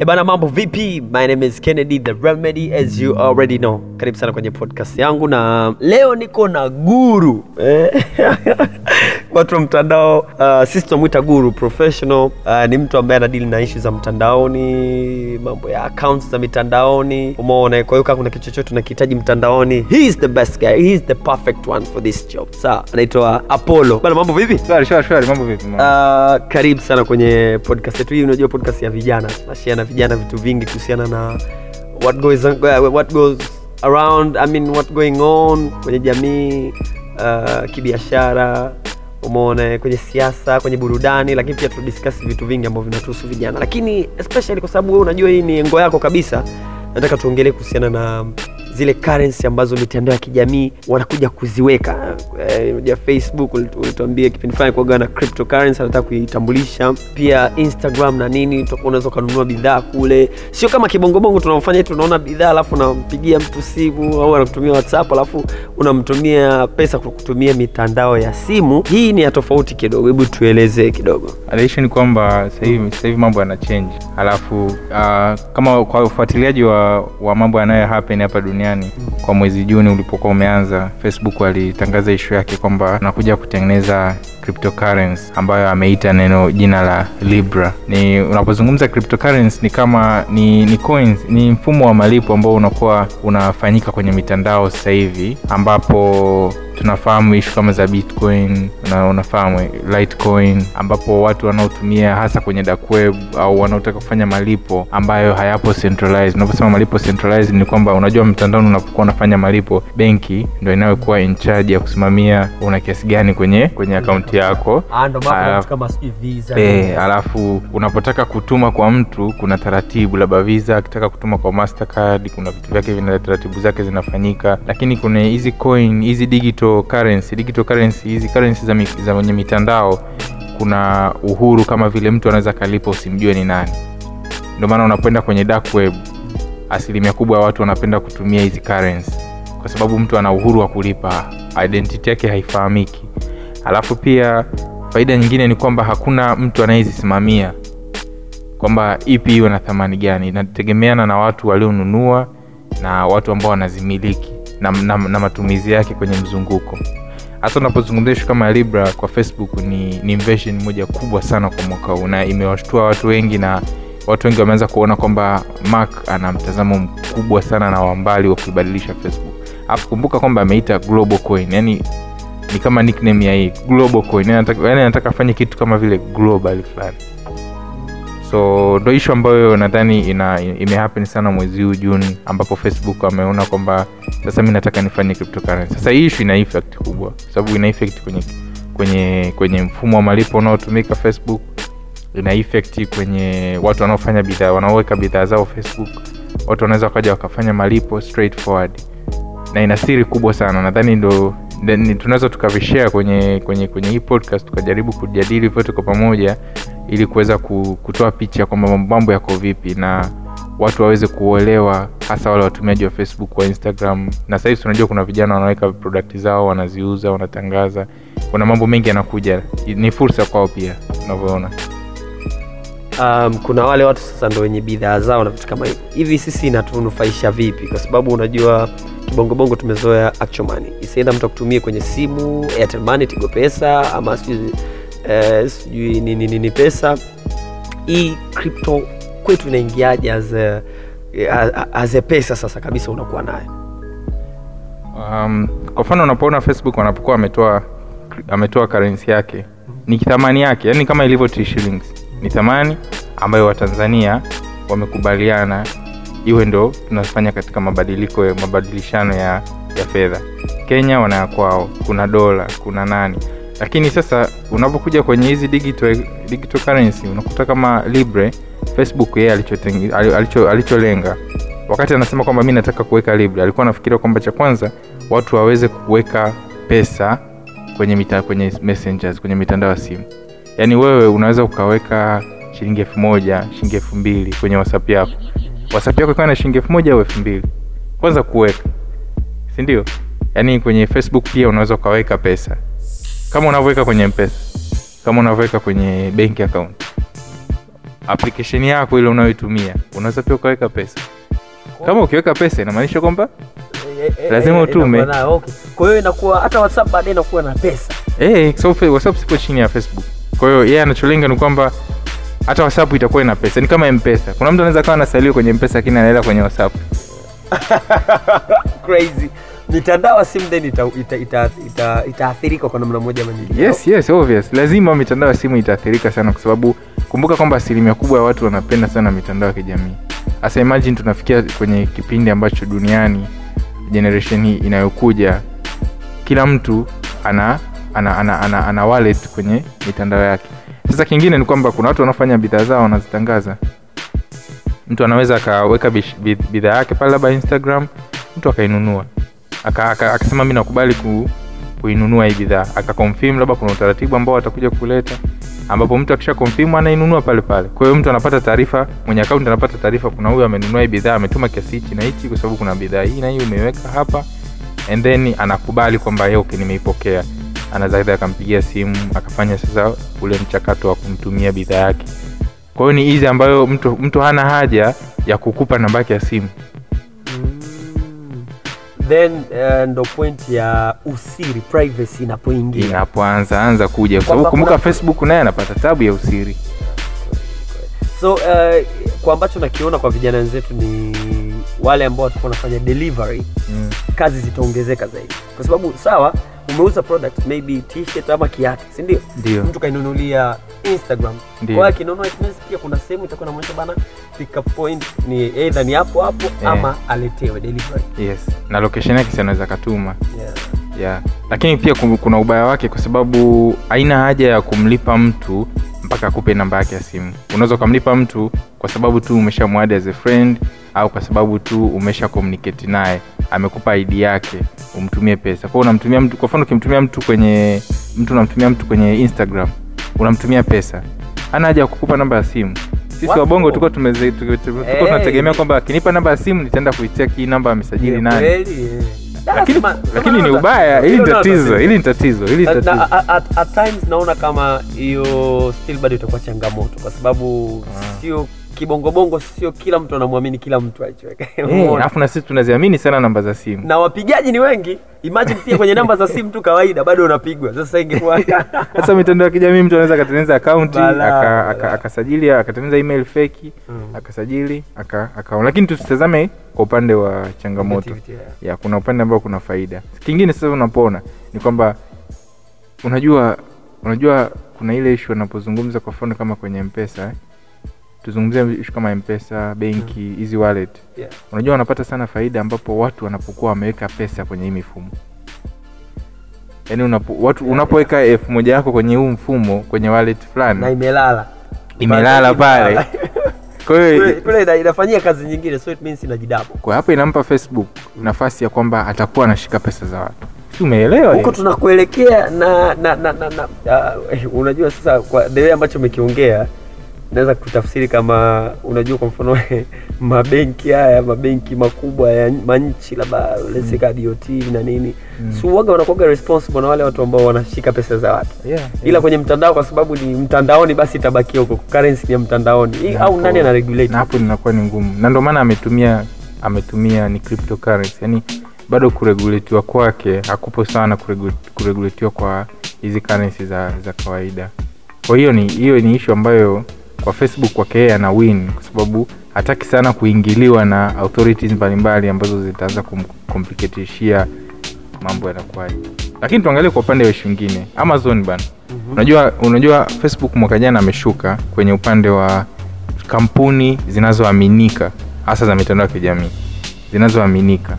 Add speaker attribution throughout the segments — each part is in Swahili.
Speaker 1: Ebana, mambo vipi? My name is Kennedy the Remedy as you already know. Karibu sana kwenye podcast yangu, na leo niko na guru eh? watu wa mtandao uh, sisi tunamwita guru professional. Uh, ni mtu ambaye anadili na ishu za mtandaoni, mambo ya accounts za mitandaoni, umeona. Kwa hiyo kaa kuna kitu chochote unakihitaji mtandaoni, he is the best guy, he is the perfect one for this job. saa anaitwa Apollo. Bana, mambo vipi?
Speaker 2: Shwari, shwari, shwari, mambo vipi?
Speaker 1: Uh, karibu sana kwenye podcast yetu hii. Unajua podcast ya vijana, tunashare na vijana vitu vingi kuhusiana na what goes, uh, what goes around I mean, what going on kwenye jamii uh, kibiashara umeona kwenye siasa kwenye burudani lakini pia tudiscuss vitu vingi ambavyo vinatuhusu vijana. Lakini especially kwa sababu wewe unajua hii ni engo yako kabisa nataka tuongelee kuhusiana na zile currency ambazo mitandao ya kijamii wanakuja kuziweka. Unajua facebook ulituambia kipindi fulani kuaga na cryptocurrency anataka kuitambulisha. Pia instagram na nini utakuwa unaweza ukanunua bidhaa kule. Sio kama kibongobongo tunaofanya tunaona bidhaa alafu unampigia mtu simu au anakutumia whatsapp alafu unamtumia pesa kwa kutumia mitandao ya simu. Hii ni ya tofauti kidogo hebu tuelezee kidogo.
Speaker 2: Alishu ni kwamba sasa mambo yana change, alafu uh, kama kwa ufuatiliaji wa, wa mambo yanayo happen hapa duniani, kwa mwezi Juni ulipokuwa umeanza, Facebook alitangaza ishu yake kwamba anakuja kutengeneza cryptocurrency ambayo ameita neno jina la Libra. Ni unapozungumza cryptocurrency ni kama ni, ni coins, ni mfumo wa malipo ambao unakuwa unafanyika kwenye mitandao sasa hivi ambapo tunafahamu ishu kama za bitcoin na unafahamu litecoin ambapo watu wanaotumia hasa kwenye dark web au wanaotaka kufanya malipo ambayo hayapo centralized. Unaposema malipo centralized ni kwamba unajua mtandaoni unapokuwa unafanya malipo benki ndo inayokuwa in charge ya kusimamia una kiasi gani kwenye kwenye akaunti yako. E, alafu unapotaka kutuma kwa mtu kuna taratibu labda visa akitaka kutuma kwa mastercard kuna vitu vyake vina taratibu zake zinafanyika. Lakini kuna hizi coin hizi digital currency. Digital currency hizi currency za, za kwenye mitandao kuna uhuru kama vile mtu anaweza kalipa usimjue ni nani. Ndio maana unapoenda kwenye dark web asilimia kubwa ya watu wanapenda kutumia hizi currency. Kwa sababu mtu ana uhuru wa kulipa identity yake haifahamiki. Alafu pia faida nyingine ni kwamba hakuna mtu anayezisimamia. Kwamba ipi iwe na thamani gani. Inategemeana na watu walionunua na watu ambao wanazimiliki na, na, na matumizi yake kwenye mzunguko. Hasa unapozungumzia ishu kama libra kwa facebook ni, ni invention moja kubwa sana kwa mwaka huu na imewashtua watu wengi na watu wengi wameanza kuona kwamba mark ana mtazamo mkubwa sana na wambali wa kuibadilisha facebook. Alafu kumbuka kwamba ameita global coin yani ni kama nickname ya hii global coin. Yani anataka afanye kitu kama vile global fulani so ndo ishu ambayo nadhani ina sana mwezi huu juni ambapo facebook ameona kwamba sasa mi nataka nifanye cryptocurrency. Sasa hii ishu ina effect kubwa sababu ina effect kwenye kwenye kwenye mfumo wa malipo unaotumika facebook ina effect kwenye watu wanaofanya bidhaa wanaoweka bidhaa zao facebook. Watu wanaweza wakaja wakafanya malipo straightforward. Na ina siri kubwa sana. Nadhani ndo tunaweza tukavishare kwenye kwenye kwenye hii podcast tukajaribu kujadili vyote kwa pamoja ili kuweza kutoa picha kwamba mambo yako vipi na watu waweze kuelewa hasa wale watumiaji wa facebook wa instagram. Na sahivi tunajua kuna vijana wanaweka product zao wanaziuza wanatangaza. Kuna mambo mengi yanakuja. Ni fursa kwao pia unavyoona.
Speaker 1: Um, kuna wale watu sasa ndo wenye bidhaa zao na vitu kama hivyo hivi sisi inatunufaisha vipi? Kwa sababu unajua kibongobongo tumezoea actual money. Isienda mtu akutumie kwenye simu airtel money tigo pesa ama sijui eh, sijui nini nini pesa. Hii crypto kwetu inaingiaje as a- as a pesa sasa kabisa unakuwa nayo?
Speaker 2: Um, kwa mfano unapoona facebook wanapokuwa ametoa ametoa karensi yake ni thamani yake yani kama ilivyo T shillings. Ni thamani ambayo watanzania wamekubaliana iwe ndo tunafanya katika mabadiliko mabadilishano ya, ya fedha. Kenya wana kwao kuna dola kuna nani. Lakini sasa unapokuja kwenye hizi digital, digital currency unakuta kama libre facebook yeye alichotengi- ali- alicho- alicholenga. Wakati anasema kwamba mi nataka kuweka libre alikuwa anafikiria kwamba cha kwanza watu waweze kuweka pesa kwenye mita, kwenye messengers kwenye mitandao ya simu. Yaani wewe unaweza ukaweka shilingi elfu moja shilingi elfu mbili kwenye whatsapp yako whatsapp yako ikawa na shilingi elfu moja au elfu mbili. Kwanza kuweka. Sindio yaani kwenye facebook pia unaweza ukaweka pesa. Kama unavyoweka kwenye mpesa. Kama unavyoweka kwenye benki account. Application yako ile unayoitumia unaweza pia ukaweka pesa. Kama ukiweka pesa inamaanisha kwamba
Speaker 1: Eh, eh,
Speaker 2: Lazima
Speaker 1: eh,
Speaker 2: utume.
Speaker 1: okay. kwa hiyo inakuwa hata whatsapp baadaye inakuwa na pesa.
Speaker 2: Eh, kwa whatsapp sipo chini ya facebook. Kwa hiyo yeye anacholenga ni kwamba hata whatsapp itakuwa ina pesa. Ni kama mpesa. Kuna mtu anaweza kawa anasaliwa kwenye mpesa lakini anaela kwenye whatsapp.
Speaker 1: Crazy. Mitandao ya simu then itaathirika ita, ita, ita, kwa namna moja ama nyingine.
Speaker 2: Yes yes obvious. Lazima mitandao ya simu itaathirika sana kwa sababu kumbuka kwamba asilimia kubwa ya watu wanapenda sana mitandao ya kijamii. Hasa imagine tunafikia kwenye kipindi ambacho duniani generation hii inayokuja kila mtu ana ana, ana, ana, ana wallet kwenye mitandao yake sasa kingine ni kwamba kuna watu wanaofanya bidhaa zao wanazitangaza. Mtu anaweza akaweka bidhaa yake pale labda instagram mtu akainunua. Akasema aka, akasema mi nakubali ku, kuinunua hii bidhaa. Akakonfirm labda kuna utaratibu ambao atakuja kuleta ambapo mtu akisha konfirm anainunua pale pale. Kwa hiyo mtu anapata taarifa mwenye akaunti anapata taarifa kuna huyu amenunua hii bidhaa ametuma kiasi hichi na hichi kwa sababu kuna bidhaa hii na hii umeiweka hapa and then anakubali kwamba "Eh, okay nimeipokea anaweza aidha akampigia simu akafanya sasa ule mchakato wa kumtumia bidhaa yake. Kwa hiyo ni hizi ambayo mtu mtu hana haja ya kukupa namba yake ya simu.
Speaker 1: Mm. then uh, ndo point ya usiri privacy inapoingia.
Speaker 2: Inapoanza anza kuja. Kwa sababu kumbuka facebook naye anapata tabu ya usiri.
Speaker 1: So uh, kwa ambacho nakiona kwa vijana wenzetu ni wale ambao watakuwa wanafanya delivery
Speaker 2: mm.
Speaker 1: kazi zitaongezeka zaidi. Kwa sababu sawa umeuza product maybe t-shirt ama kiatu si ndio?
Speaker 2: Ndio.
Speaker 1: Mtu kainunulia instagram.
Speaker 2: Ndio.
Speaker 1: kwa akinunua SMS pia kuna sehemu itakuwa namwonyesha bana pick up point ni either ni hapo hapo ama aletewe delivery.
Speaker 2: Yes. Na location yake si anaweza katuma
Speaker 1: yeah.
Speaker 2: yeah. lakini pia kuna ubaya wake kwa sababu haina haja ya kumlipa mtu mpaka akupe namba yake ya simu. Unaweza ukamlipa mtu kwa sababu tu umeshamwadi as a friend au kwa sababu tu umesha communicate naye amekupa id yake umtumie pesa. Kwao unamtumia mtu kwa mfano ukimtumia mtu kwenye mtu unamtumia mtu kwenye instagram unamtumia pesa. Hana haja ya kukupa namba ya simu. Sisi wabongo tuko
Speaker 1: Eh.
Speaker 2: tunategemea kwamba akinipa namba ya simu nitaenda kuicheki hii namba amesajili nani. lakini,
Speaker 1: Sema-
Speaker 2: lakini ni ubaya hili ni tatizo hili ni tatizo hili ni tatizo.
Speaker 1: at, at times naona kama hiyo still bado itakuwa changamoto kwa sababu
Speaker 2: Ah.
Speaker 1: sio kibongobongo sio kila mtu anamwamini kila mtu alichoweka
Speaker 2: Eh, alafu na sisi tunaziamini sana namba za simu.
Speaker 1: Na wapigaji ni wengi. Imagine pia kwenye namba za simu tu kawaida bado unapigwa. Sasa ingekuwa
Speaker 2: sasa mitandao ya kijamii mtu anaweza akatengeneza aka- akasajili akatengeneza email feki
Speaker 1: Mm.
Speaker 2: akasajili aka, aka, lakini tusitazame kwa upande wa changamoto. Ya kuna upande ambao kuna faida. Kingine sasa unapona ni kwamba unajua unajua kuna ile ishu anapozungumza kwa mfano kama kwenye mpesa eh? Tuzungumzie vitu kama mpesa benki hizi wallet.
Speaker 1: Yeah.
Speaker 2: unajua wanapata sana faida ambapo watu wanapokuwa wameweka pesa kwenye hii mifumo. Yaani unapo, watu
Speaker 1: Yeah,
Speaker 2: unapoweka elfu moja yako kwenye huu mfumo kwenye wallet
Speaker 1: na
Speaker 2: fulani
Speaker 1: imelala
Speaker 2: imelala. pale.
Speaker 1: Kule- inafanyia kazi nyingine so it means inajidabo.
Speaker 2: Kwa hapo inampa facebook nafasi ya kwamba atakuwa anashika pesa za watu. Si umeelewa
Speaker 1: huko tunakuelekea na na na, na, na uh, eh, unajua sasa kwa the way ambacho umekiongea naweza kutafsiri kama unajua kwa mfano mabenki haya mabenki makubwa ya manchi labda let's mm. DOT na nini.
Speaker 2: Mm.
Speaker 1: si uoga wanakuwaga responsible na wale watu ambao wanashika pesa za watu.
Speaker 2: Yeah, yeah.
Speaker 1: ila kwenye mtandao kwa sababu ni mtandaoni basi itabakia huko. Currency ni ya mtandaoni. Hii-
Speaker 2: Na
Speaker 1: au nani ana regulate
Speaker 2: hapo inakuwa ni ngumu. Na ndio maana ametumia ametumia ni cryptocurrency. Yani bado kuregulatiwa kwake hakupo sana kureguletiwa kuregulatiwa kwa hizi currency za, za kawaida. Kwa hiyo ni hiyo ni ishu ambayo kwa facebook kwake yeye ana win kwa sababu hataki sana kuingiliwa na authorities mbalimbali ambazo zitaanza kumcomplicatishia mambo yanakuwaje. Lakini tuangalie kwa upande wa ishu ingine amazon bana.
Speaker 1: Mhm.
Speaker 2: unajua unajua facebook mwaka jana ameshuka kwenye upande wa kampuni zinazoaminika hasa za mitandao ya kijamii zinazoaminika.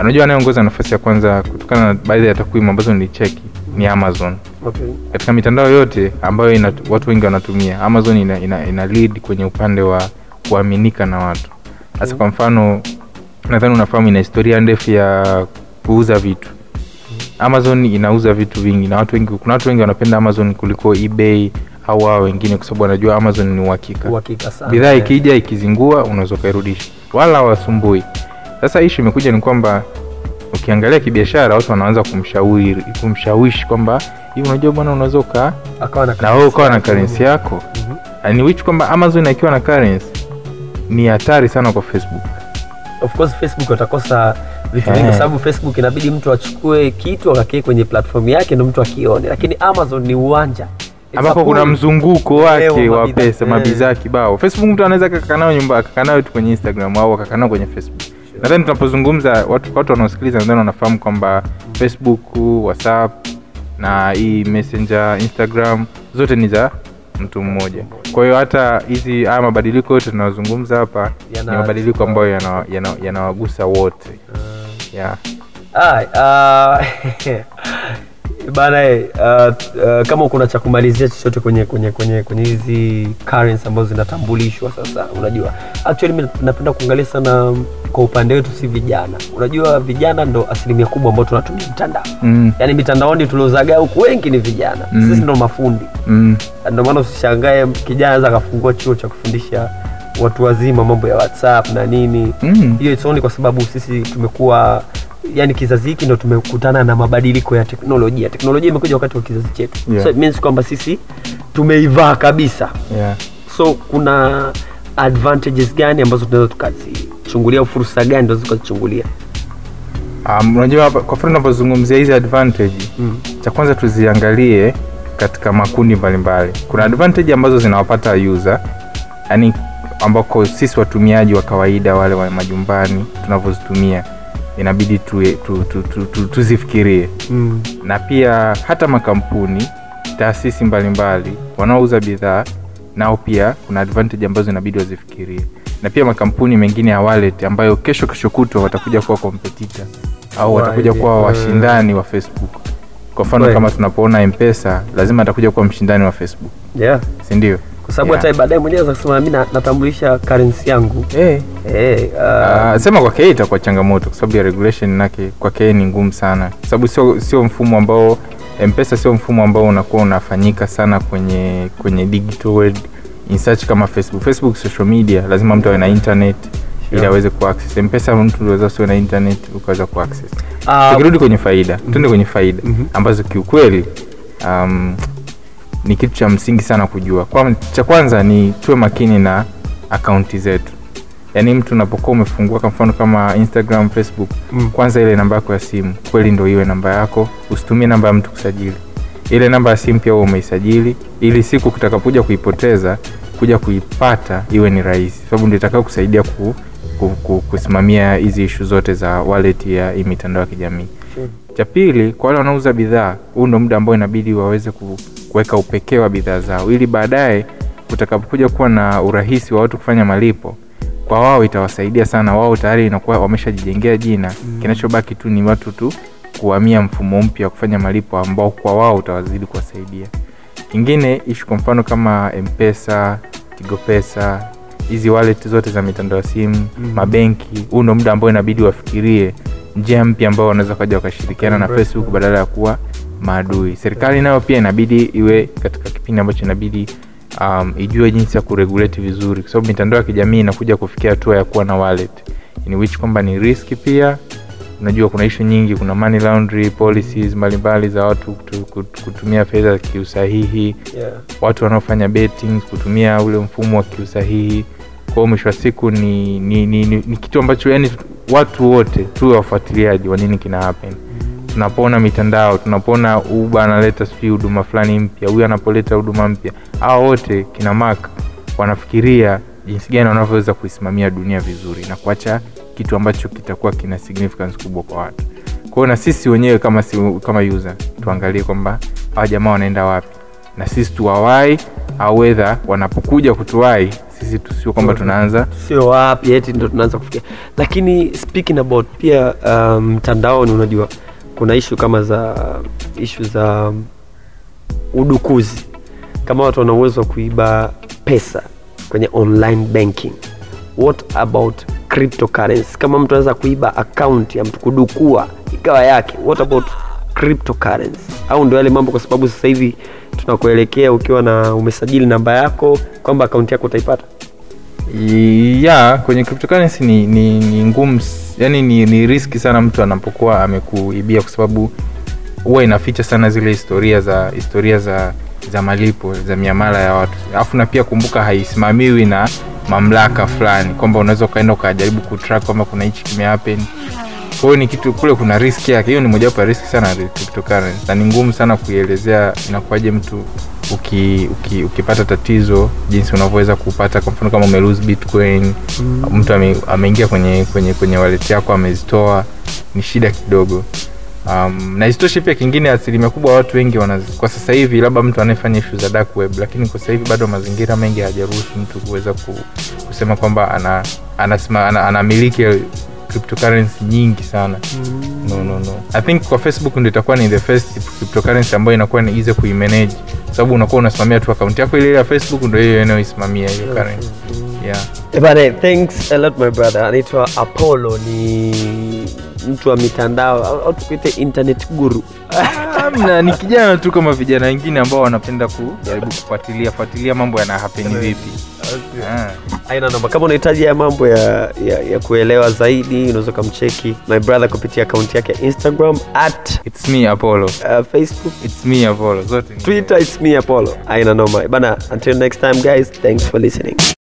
Speaker 2: Unajua anayeongoza nafasi ya kwanza kutokana na baadhi ya takwimu ambazo nilicheki ni amazon.
Speaker 1: Okay.
Speaker 2: katika mitandao yote ambayo ina, watu wengi wanatumia amazon ina, ina, ina lead kwenye upande wa kuaminika na watu. Hasa
Speaker 1: Mm.
Speaker 2: kwa mfano nadhani unafahamu ina historia ndefu ya kuuza vitu. Amazon inauza vitu vingi na watu wengi kuna watu wengi wanapenda amazon kuliko ebay au wao wengine kwa sababu wanajua amazon ni uhakika.
Speaker 1: Uhakika sana.
Speaker 2: Bidhaa ikija ikizingua unaweza ukairudisha. Wala wasumbui sasa ishu imekuja ni kwamba ukiangalia kibiashara watu wanaanza kumshauri kumshawishi kwamba hivi unajua bwana unaweza uka
Speaker 1: na
Speaker 2: wewe ukawa na
Speaker 1: currency
Speaker 2: yako. mm-hmm. which kwamba amazon akiwa na currency ni hatari sana kwa facebook.
Speaker 1: Of course facebook watakosa vitu vingi sababu facebook inabidi mtu achukue kitu akakie kwenye platform yake ndo mtu akione. Lakini amazon ni uwanja.
Speaker 2: Ambapo kuna mzunguko wake
Speaker 1: wa
Speaker 2: pesa
Speaker 1: Eh.
Speaker 2: mabidhaa kibao. Facebook mtu anaweza akakaa nyumba kakanayo tu kwenye instagram au kakanao kwenye facebook nadhani tunapozungumza watu, watu wanaosikiliza nadhani wanafahamu kwamba facebook whatsapp na hii messenger instagram zote ni za mtu mmoja. Kwa hiyo hata hizi haya mabadiliko yote tunayozungumza hapa
Speaker 1: Yana-
Speaker 2: ni mabadiliko ambayo yanawagusa yana, yana wote. Yeah.
Speaker 1: Ah, uh, bana uh, uh, kama kuna cha kumalizia chochote kwenye kwenye kwenye kwenye hizi currency ambazo zinatambulishwa sasa unajua. Actually mimi napenda kuangalia sana kwa upande wetu si vijana. Unajua vijana ndo asilimia kubwa ambao tunatumia mtandao.
Speaker 2: Mm,
Speaker 1: yaani mitandaoni tuliozagaa huku wengi ni vijana.
Speaker 2: Mm.
Speaker 1: sisi ndo mafundi.
Speaker 2: Mm,
Speaker 1: ndio maana usishangae kijana anaweza akafungua chuo cha kufundisha watu wazima mambo ya whatsapp na nini.
Speaker 2: Mm.
Speaker 1: hiyo it's only kwa sababu sisi tumekuwa yani kizazi hiki ndo tumekutana na mabadiliko ya teknolojia teknolojia imekuja wakati wa kizazi chetu
Speaker 2: Yeah.
Speaker 1: so it means kwamba sisi tumeivaa kabisa
Speaker 2: yeah.
Speaker 1: so kuna advantages gani ambazo tunaweza tukazichungulia fursa gani tunaweza tukazichungulia
Speaker 2: Um, unajua kwa mfano unavyozungumzia hizi advantage
Speaker 1: mm.
Speaker 2: cha kwanza tuziangalie katika makundi mbalimbali kuna advantage ambazo zinawapata user yani ambako sisi watumiaji wa kawaida wale wa majumbani tunavyozitumia inabidi tu, tu, tu, tu, tu, tuzifikirie.
Speaker 1: Mm.
Speaker 2: na pia hata makampuni taasisi mbalimbali wanaouza bidhaa nao pia kuna advantage ambazo inabidi wazifikirie. Na pia makampuni mengine ya wallet ambayo kesho kesho kutwa watakuja kuwa kompetita au watakuja kuwa washindani wa facebook. Kwa mfano kama tunapoona mpesa lazima atakuja kuwa mshindani wa facebook.
Speaker 1: Yeah.
Speaker 2: Sindio
Speaker 1: kwa sababu
Speaker 2: Yeah.
Speaker 1: hata baadaye mwenyewe kusema mi natambulisha currency yangu
Speaker 2: hey.
Speaker 1: hey, uh,
Speaker 2: Uh, sema kwake itakuwa changamoto kwa sababu ya regulation nake kwake ni ngumu sana kwa sababu sio sio mfumo ambao mpesa sio mfumo ambao unakuwa unafanyika sana kwenye kwenye digital world in search kama facebook facebook social media lazima mtu awe na internet ili aweze kuaccess mpesa mtu uliweza usiwe na internet ukaweza kuaccess
Speaker 1: uh,
Speaker 2: tukirudi kwenye faida tuende kwenye faida
Speaker 1: Mhm.
Speaker 2: ambazo kiukweli um, ni kitu cha msingi sana kujua. Kwa, cha kwanza ni tuwe makini na akaunti zetu. Yaani mtu unapokuwa umefungua kwa mfano kama instagram facebook
Speaker 1: Mm.
Speaker 2: kwanza ile namba yako ya simu kweli ndo iwe namba yako usitumie namba ya mtu kusajili. Ile namba ya simu pia huo umeisajili ili siku kutakapokuja kuipoteza kuja kuipata iwe ni rahisi. Sababu ndio itakao kusaidia ku, ku, ku, kusimamia hizi ishu zote za wallet ya mitandao ya kijamii.
Speaker 1: Sure.
Speaker 2: cha pili kwa wale wanaouza bidhaa huu ndo muda ambao inabidi waweze ku, kuweka upekee wa bidhaa zao ili baadaye utakapokuja kuwa na urahisi wa watu kufanya malipo kwa wao itawasaidia sana wao tayari inakuwa wameshajijengea jina mm. kinachobaki tu ni watu tu kuhamia mfumo mpya wa kufanya malipo ambao kwa wao utawazidi kuwasaidia kingine ishu kwa mfano kama mpesa tigopesa hizi wallet zote za mitandao ya simu
Speaker 1: Mm.
Speaker 2: mabenki huu ndo muda ambao inabidi wafikirie njia mpya ambao wanaweza kaja wakashirikiana na facebook badala ya kuwa maadui. Serikali nayo pia inabidi iwe katika kipindi ambacho inabidi um, ijue jinsi ya kuregulate vizuri. Kwa sababu mitandao ya kijamii inakuja kufikia hatua ya kuwa na wallet. In which kwamba ni riski pia. Unajua kuna ishu nyingi kuna money laundry policies mbalimbali za watu kutu, kutu, kutumia fedha kiusahihi.
Speaker 1: Yeah.
Speaker 2: watu wanaofanya betting kutumia ule mfumo wa kiusahihi. Kwao mwisho wa siku ni, ni, ni, ni, ni kitu ambacho yani watu wote tuwe wafuatiliaji wa nini kina happen tunapoona mitandao tunapoona uba analeta sijui huduma fulani mpya huyu anapoleta huduma mpya hawa wote kina mak wanafikiria jinsi gani wanavyoweza kuisimamia dunia vizuri na kuacha kitu ambacho kitakuwa kina significance kubwa kwa watu. Kwao na sisi wenyewe kama kama user tuangalie kwamba hawa jamaa wanaenda wapi. Na sisi tuwawai au wedha wanapokuja kutuwai sisi tusio kwamba tunaanza.
Speaker 1: Sio wapi eti ndo tunaanza kufikia. Lakini speaking about pia um, mtandaoni unajua kuna ishu kama za ishu za udukuzi. Kama watu wana uwezo wa kuiba pesa kwenye online banking what about cryptocurrency? Kama mtu anaweza kuiba account ya mtu kudukua ikawa yake what about cryptocurrency? Au ndo yale mambo kwa sababu sasa hivi tunakuelekea ukiwa na umesajili namba yako kwamba akaunti yako utaipata
Speaker 2: ya kwenye cryptocurrency ni, ni, ni ngumu yani ni, ni riski sana mtu anapokuwa amekuibia kwa sababu huwa inaficha sana zile historia za historia za za malipo za miamala ya watu. Alafu na pia kumbuka haisimamiwi na mamlaka fulani kwamba unaweza ukaenda ukajaribu kutrack kwamba kuna hichi kimehappen. Kwa ni kitu kule kuna risk yake. Hiyo ni mojawapo ya risk sana cryptocurrency. Na ni ngumu sana kuielezea inakuwaje mtu uki, uki, ukipata tatizo jinsi unavyoweza kupata kwa mfano kama umelose bitcoin mm. mtu ame, ameingia kwenye kwenye kwenye wallet yako amezitoa ni shida kidogo um, na isitoshe pia kingine asilimia kubwa watu wengi wana, kwa sasa hivi labda mtu anayefanya ishu za dark web lakini kwa sasa hivi bado mazingira mengi hayajaruhusu mtu kuweza ku, kusema kwamba ana anasema ana, anamiliki cryptocurrency nyingi sana mm. no, no, no. i think kwa facebook ndo itakuwa ni the first cryptocurrency ambayo inakuwa ni easy kuimanage sababu unakuwa unasimamia tu akaunti yako ile ya facebook ndo hiyo inayoisimamia hiyo currency yeah
Speaker 1: Ebane, thanks a lot my brother. Anaitwa Apollo, ni mtu wa mitandao au tukuite internet guru.
Speaker 2: Hamna, ni kijana tu kama vijana wengine ambao wanapenda kujaribu kufuatilia fuatilia mambo yana happen vipi Ah.
Speaker 1: Aina namba, kama unahitaji ya mambo ya, ya, ya kuelewa zaidi, unaweza kumcheki my brother kupitia akaunti yake ya Instagram at
Speaker 2: It's me Apollo.
Speaker 1: uh, Facebook,
Speaker 2: It's me Apollo. Zote
Speaker 1: Twitter, it's me Apollo. Aina noma bana. Until next time guys, thanks for listening.